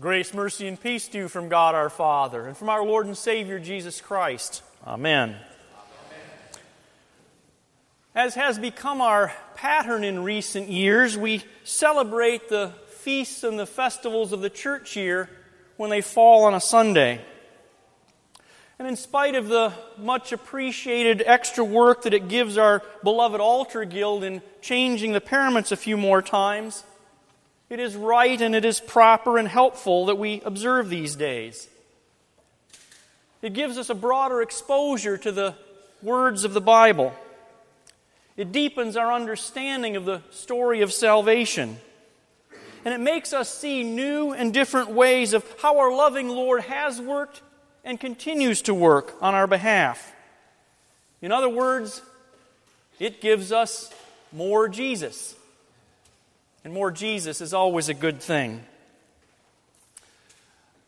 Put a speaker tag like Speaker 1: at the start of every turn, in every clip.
Speaker 1: Grace, mercy, and peace to you from God our Father and from our Lord and Savior Jesus Christ. Amen. As has become our pattern in recent years, we celebrate the feasts and the festivals of the church year when they fall on a Sunday. And in spite of the much appreciated extra work that it gives our beloved altar guild in changing the paraments a few more times, it is right and it is proper and helpful that we observe these days. It gives us a broader exposure to the words of the Bible. It deepens our understanding of the story of salvation. And it makes us see new and different ways of how our loving Lord has worked and continues to work on our behalf. In other words, it gives us more Jesus. And more Jesus is always a good thing.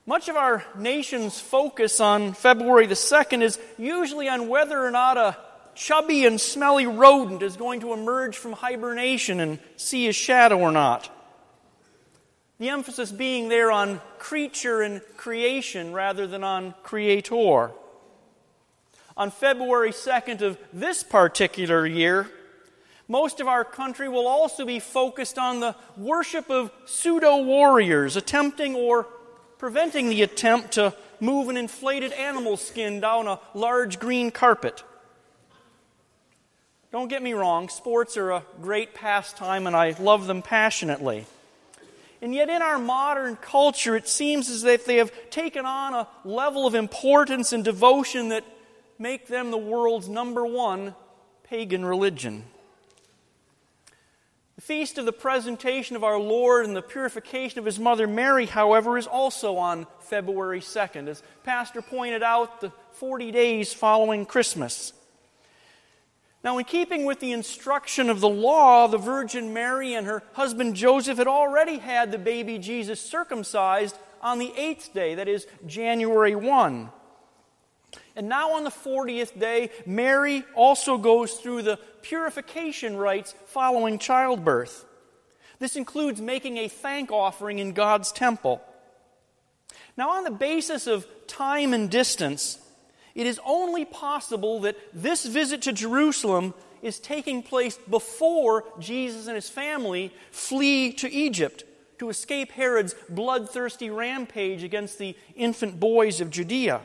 Speaker 1: Much of our nation's focus on February the 2nd is usually on whether or not a chubby and smelly rodent is going to emerge from hibernation and see his shadow or not. The emphasis being there on creature and creation rather than on creator. On February 2nd of this particular year, most of our country will also be focused on the worship of pseudo warriors attempting or preventing the attempt to move an inflated animal skin down a large green carpet. Don't get me wrong, sports are a great pastime and I love them passionately. And yet, in our modern culture, it seems as if they have taken on a level of importance and devotion that make them the world's number one pagan religion. Feast of the presentation of our Lord and the purification of his mother Mary, however, is also on February 2nd, as Pastor pointed out, the 40 days following Christmas. Now, in keeping with the instruction of the law, the Virgin Mary and her husband Joseph had already had the baby Jesus circumcised on the eighth day, that is, January 1. And now on the 40th day, Mary also goes through the purification rites following childbirth. This includes making a thank offering in God's temple. Now, on the basis of time and distance, it is only possible that this visit to Jerusalem is taking place before Jesus and his family flee to Egypt to escape Herod's bloodthirsty rampage against the infant boys of Judea.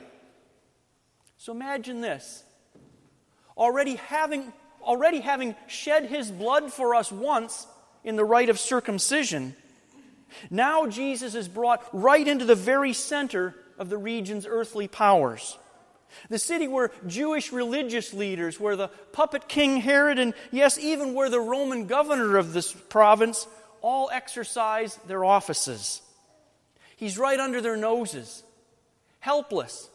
Speaker 1: So imagine this. Already having, already having shed his blood for us once in the rite of circumcision, now Jesus is brought right into the very center of the region's earthly powers. The city where Jewish religious leaders, where the puppet king Herod, and yes, even where the Roman governor of this province all exercise their offices. He's right under their noses, helpless,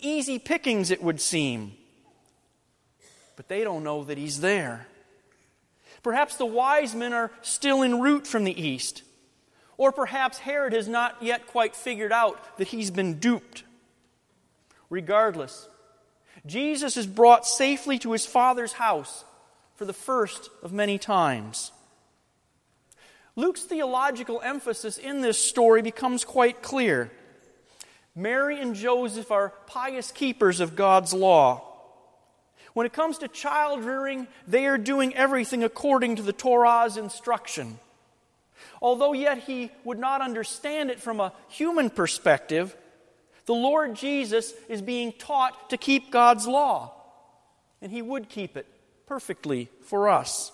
Speaker 1: easy pickings, it would seem. But they don't know that he's there. Perhaps the wise men are still en route from the east. Or perhaps Herod has not yet quite figured out that he's been duped. Regardless, Jesus is brought safely to his Father's house for the first of many times. Luke's theological emphasis in this story becomes quite clear. Mary and Joseph are pious keepers of God's law. When it comes to child rearing, they are doing everything according to the Torah's instruction. Although yet he would not understand it from a human perspective, the Lord Jesus is being taught to keep God's law, and he would keep it perfectly for us.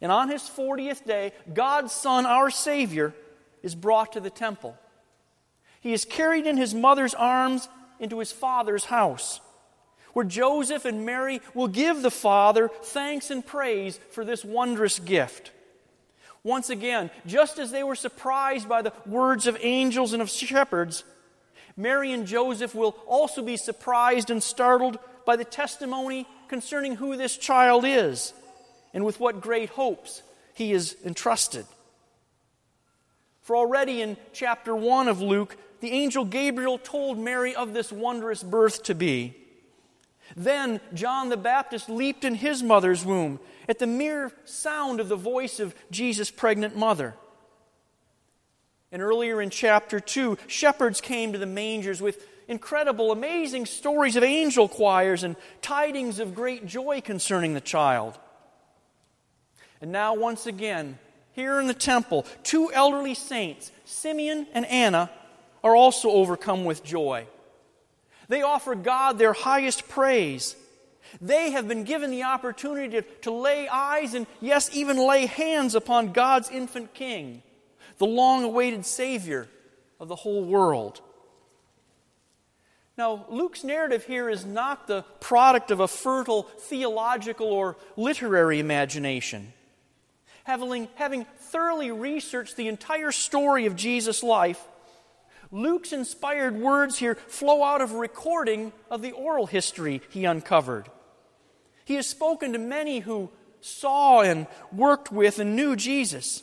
Speaker 1: And on his 40th day, God's Son, our Savior, is brought to the temple. He is carried in his mother's arms into his father's house, where Joseph and Mary will give the Father thanks and praise for this wondrous gift. Once again, just as they were surprised by the words of angels and of shepherds, Mary and Joseph will also be surprised and startled by the testimony concerning who this child is and with what great hopes he is entrusted. For already in chapter 1 of Luke, the angel Gabriel told Mary of this wondrous birth to be. Then John the Baptist leaped in his mother's womb at the mere sound of the voice of Jesus' pregnant mother. And earlier in chapter 2, shepherds came to the mangers with incredible, amazing stories of angel choirs and tidings of great joy concerning the child. And now, once again, here in the temple, two elderly saints, Simeon and Anna, are also overcome with joy. They offer God their highest praise. They have been given the opportunity to, to lay eyes and, yes, even lay hands upon God's infant king, the long awaited Savior of the whole world. Now, Luke's narrative here is not the product of a fertile theological or literary imagination. Having, having thoroughly researched the entire story of Jesus' life, Luke's inspired words here flow out of a recording of the oral history he uncovered. He has spoken to many who saw and worked with and knew Jesus.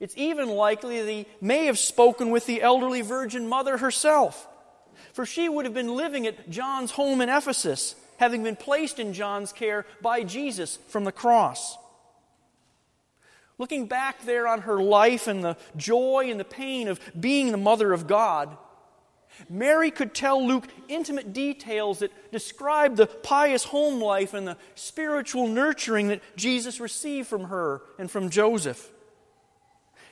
Speaker 1: It's even likely that he may have spoken with the elderly Virgin Mother herself, for she would have been living at John's home in Ephesus, having been placed in John's care by Jesus from the cross. Looking back there on her life and the joy and the pain of being the mother of God, Mary could tell Luke intimate details that describe the pious home life and the spiritual nurturing that Jesus received from her and from Joseph.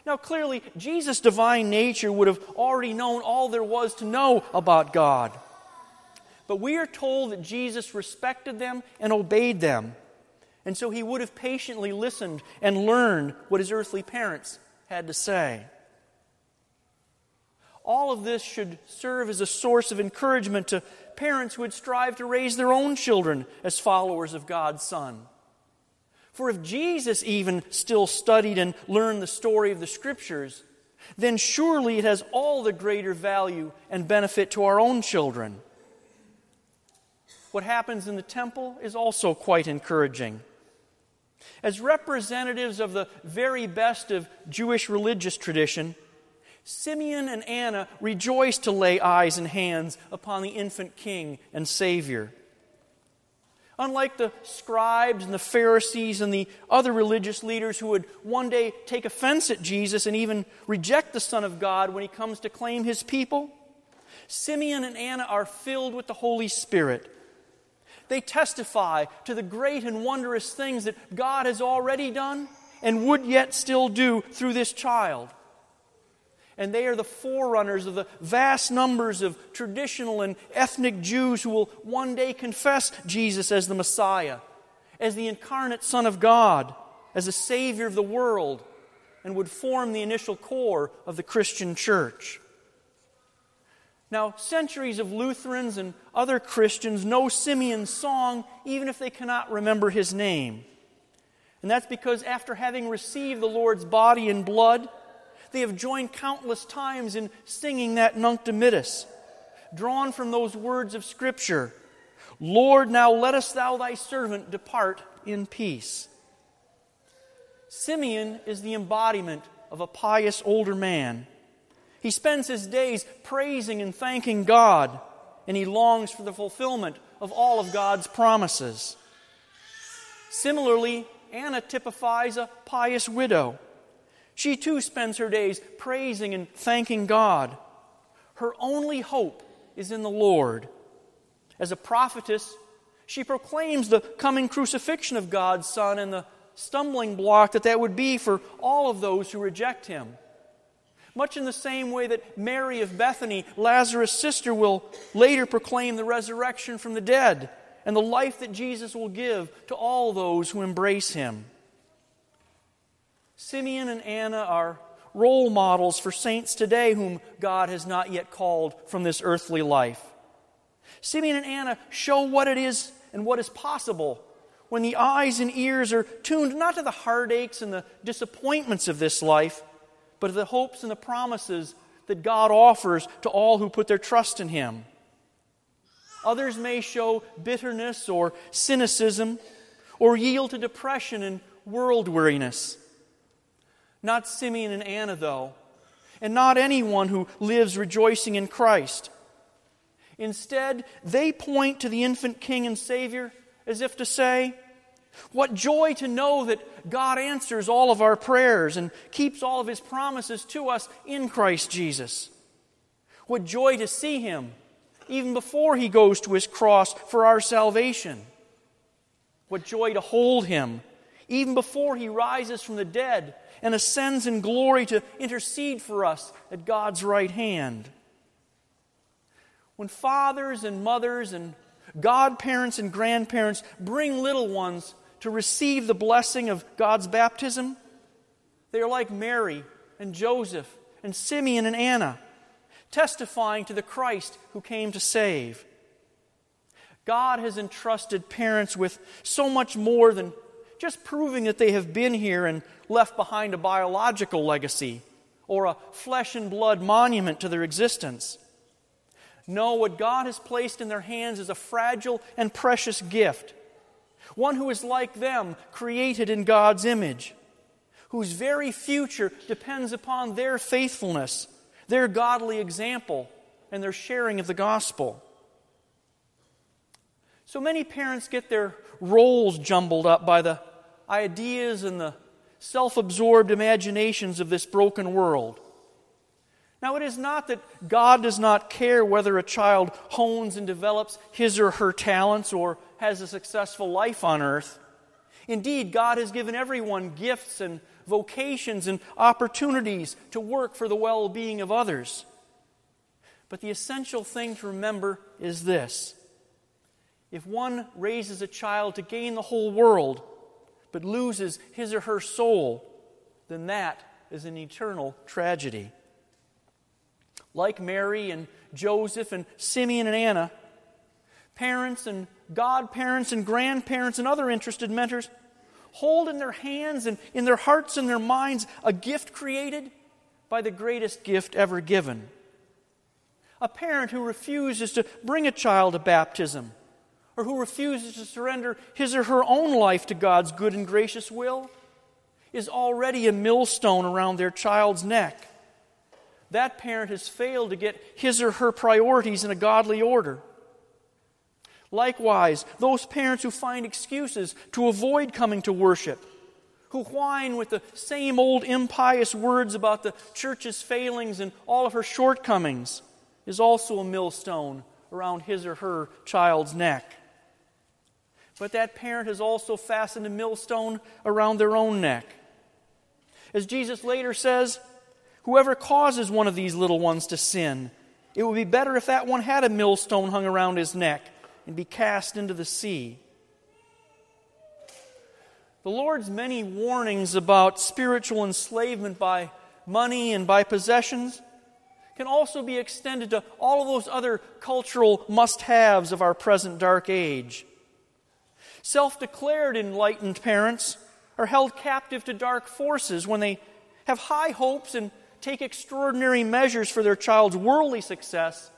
Speaker 1: Now, clearly, Jesus' divine nature would have already known all there was to know about God. But we are told that Jesus respected them and obeyed them. And so he would have patiently listened and learned what his earthly parents had to say. All of this should serve as a source of encouragement to parents who would strive to raise their own children as followers of God's Son. For if Jesus even still studied and learned the story of the Scriptures, then surely it has all the greater value and benefit to our own children. What happens in the temple is also quite encouraging. As representatives of the very best of Jewish religious tradition, Simeon and Anna rejoiced to lay eyes and hands upon the infant king and Savior. Unlike the scribes and the Pharisees and the other religious leaders who would one day take offense at Jesus and even reject the Son of God when he comes to claim his people, Simeon and Anna are filled with the Holy Spirit they testify to the great and wondrous things that God has already done and would yet still do through this child. And they are the forerunners of the vast numbers of traditional and ethnic Jews who will one day confess Jesus as the Messiah, as the incarnate Son of God, as the Savior of the world, and would form the initial core of the Christian church. Now, centuries of Lutherans and other Christians know Simeon's song even if they cannot remember his name. And that's because after having received the Lord's body and blood, they have joined countless times in singing that Nunc Dimittis, drawn from those words of Scripture Lord, now lettest thou thy servant depart in peace. Simeon is the embodiment of a pious older man he spends his days praising and thanking God, and he longs for the fulfillment of all of God's promises. Similarly, Anna typifies a pious widow. She too spends her days praising and thanking God. Her only hope is in the Lord. As a prophetess, she proclaims the coming crucifixion of God's Son and the stumbling block that that would be for all of those who reject him much in the same way that Mary of Bethany, Lazarus' sister, will later proclaim the resurrection from the dead and the life that Jesus will give to all those who embrace him. Simeon and Anna are role models for saints today whom God has not yet called from this earthly life. Simeon and Anna show what it is and what is possible when the eyes and ears are tuned not to the heartaches and the disappointments of this life, but the hopes and the promises that God offers to all who put their trust in Him. Others may show bitterness or cynicism or yield to depression and world weariness. Not Simeon and Anna, though, and not anyone who lives rejoicing in Christ. Instead, they point to the infant King and Savior as if to say, What joy to know that God answers all of our prayers and keeps all of His promises to us in Christ Jesus. What joy to see Him even before He goes to His cross for our salvation. What joy to hold Him even before He rises from the dead and ascends in glory to intercede for us at God's right hand. When fathers and mothers and godparents and grandparents bring little ones to receive the blessing of God's baptism, they are like Mary and Joseph and Simeon and Anna, testifying to the Christ who came to save. God has entrusted parents with so much more than just proving that they have been here and left behind a biological legacy or a flesh and blood monument to their existence. No, what God has placed in their hands is a fragile and precious gift. One who is like them, created in God's image, whose very future depends upon their faithfulness, their godly example, and their sharing of the gospel. So many parents get their roles jumbled up by the ideas and the self absorbed imaginations of this broken world. Now, it is not that God does not care whether a child hones and develops his or her talents or has a successful life on earth. Indeed, God has given everyone gifts and vocations and opportunities to work for the well being of others. But the essential thing to remember is this if one raises a child to gain the whole world, but loses his or her soul, then that is an eternal tragedy. Like Mary and Joseph and Simeon and Anna, parents and godparents and grandparents and other interested mentors hold in their hands and in their hearts and their minds a gift created by the greatest gift ever given. A parent who refuses to bring a child to baptism or who refuses to surrender his or her own life to God's good and gracious will is already a millstone around their child's neck. That parent has failed to get his or her priorities in a godly order. Likewise, those parents who find excuses to avoid coming to worship, who whine with the same old impious words about the church's failings and all of her shortcomings, is also a millstone around his or her child's neck. But that parent has also fastened a millstone around their own neck. As Jesus later says, whoever causes one of these little ones to sin, it would be better if that one had a millstone hung around his neck and be cast into the sea. The Lord's many warnings about spiritual enslavement by money and by possessions can also be extended to all of those other cultural must haves of our present dark age. Self declared enlightened parents are held captive to dark forces when they have high hopes and take extraordinary measures for their child's worldly success,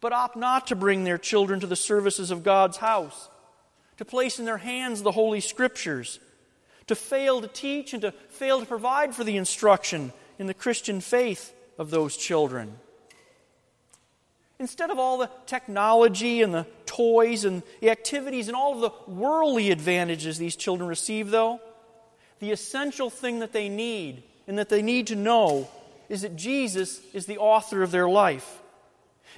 Speaker 1: but opt not to bring their children to the services of God's house, to place in their hands the Holy Scriptures, to fail to teach and to fail to provide for the instruction in the Christian faith of those children. Instead of all the technology and the toys and the activities and all of the worldly advantages these children receive, though, the essential thing that they need and that they need to know is that Jesus is the author of their life.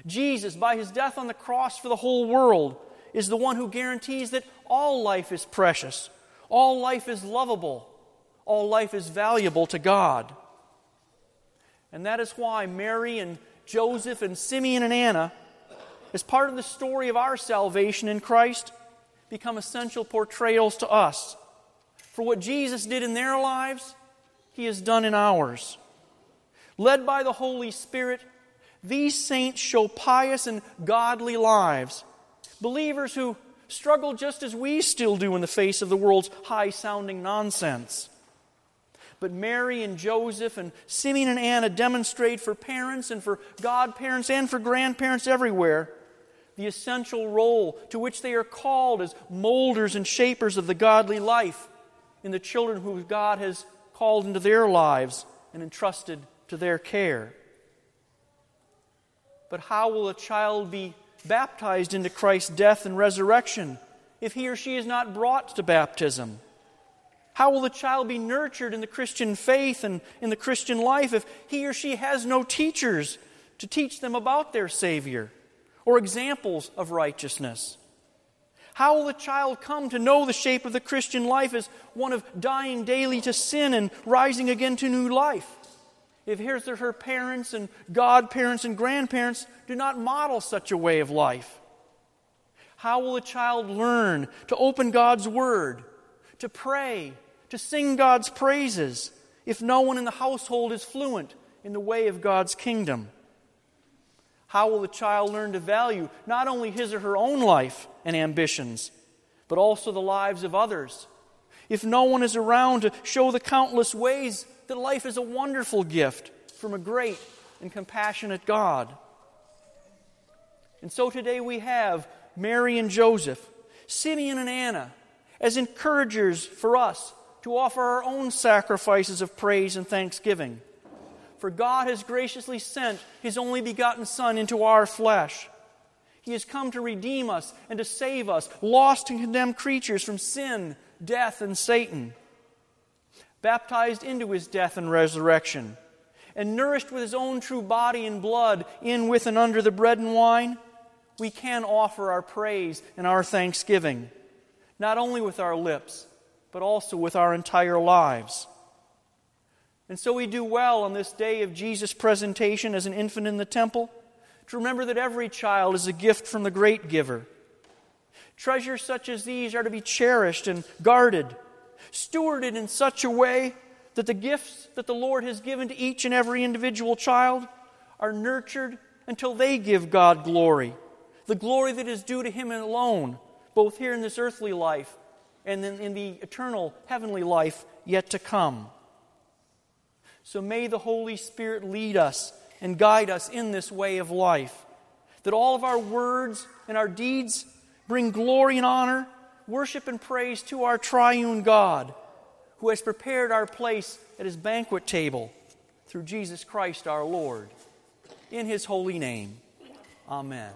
Speaker 1: Jesus, by his death on the cross for the whole world, is the one who guarantees that all life is precious, all life is lovable, all life is valuable to God. And that is why Mary and Joseph and Simeon and Anna, as part of the story of our salvation in Christ, become essential portrayals to us. For what Jesus did in their lives, he has done in ours. Led by the Holy Spirit, these saints show pious and godly lives. Believers who struggle just as we still do in the face of the world's high sounding nonsense. But Mary and Joseph and Simeon and Anna demonstrate for parents and for godparents and for grandparents everywhere the essential role to which they are called as molders and shapers of the godly life in the children who God has called into their lives and entrusted to their care. But how will a child be baptized into Christ's death and resurrection if he or she is not brought to baptism? How will the child be nurtured in the Christian faith and in the Christian life if he or she has no teachers to teach them about their Savior or examples of righteousness? How will the child come to know the shape of the Christian life as one of dying daily to sin and rising again to new life? If his or her parents and godparents and grandparents do not model such a way of life, how will a child learn to open God's Word, to pray, to sing God's praises, if no one in the household is fluent in the way of God's kingdom? How will the child learn to value not only his or her own life and ambitions, but also the lives of others? If no one is around to show the countless ways that life is a wonderful gift from a great and compassionate God. And so today we have Mary and Joseph, Simeon and Anna, as encouragers for us to offer our own sacrifices of praise and thanksgiving for God has graciously sent His only begotten Son into our flesh. He has come to redeem us and to save us, lost and condemned creatures from sin, death, and Satan. Baptized into His death and resurrection, and nourished with His own true body and blood, in, with, and under the bread and wine, we can offer our praise and our thanksgiving, not only with our lips, but also with our entire lives. And so we do well on this day of Jesus' presentation as an infant in the temple to remember that every child is a gift from the great giver. Treasures such as these are to be cherished and guarded, stewarded in such a way that the gifts that the Lord has given to each and every individual child are nurtured until they give God glory, the glory that is due to Him alone, both here in this earthly life and then in the eternal heavenly life yet to come. So may the Holy Spirit lead us and guide us in this way of life. That all of our words and our deeds bring glory and honor, worship and praise to our triune God, who has prepared our place at his banquet table through Jesus Christ our Lord. In his holy name, amen.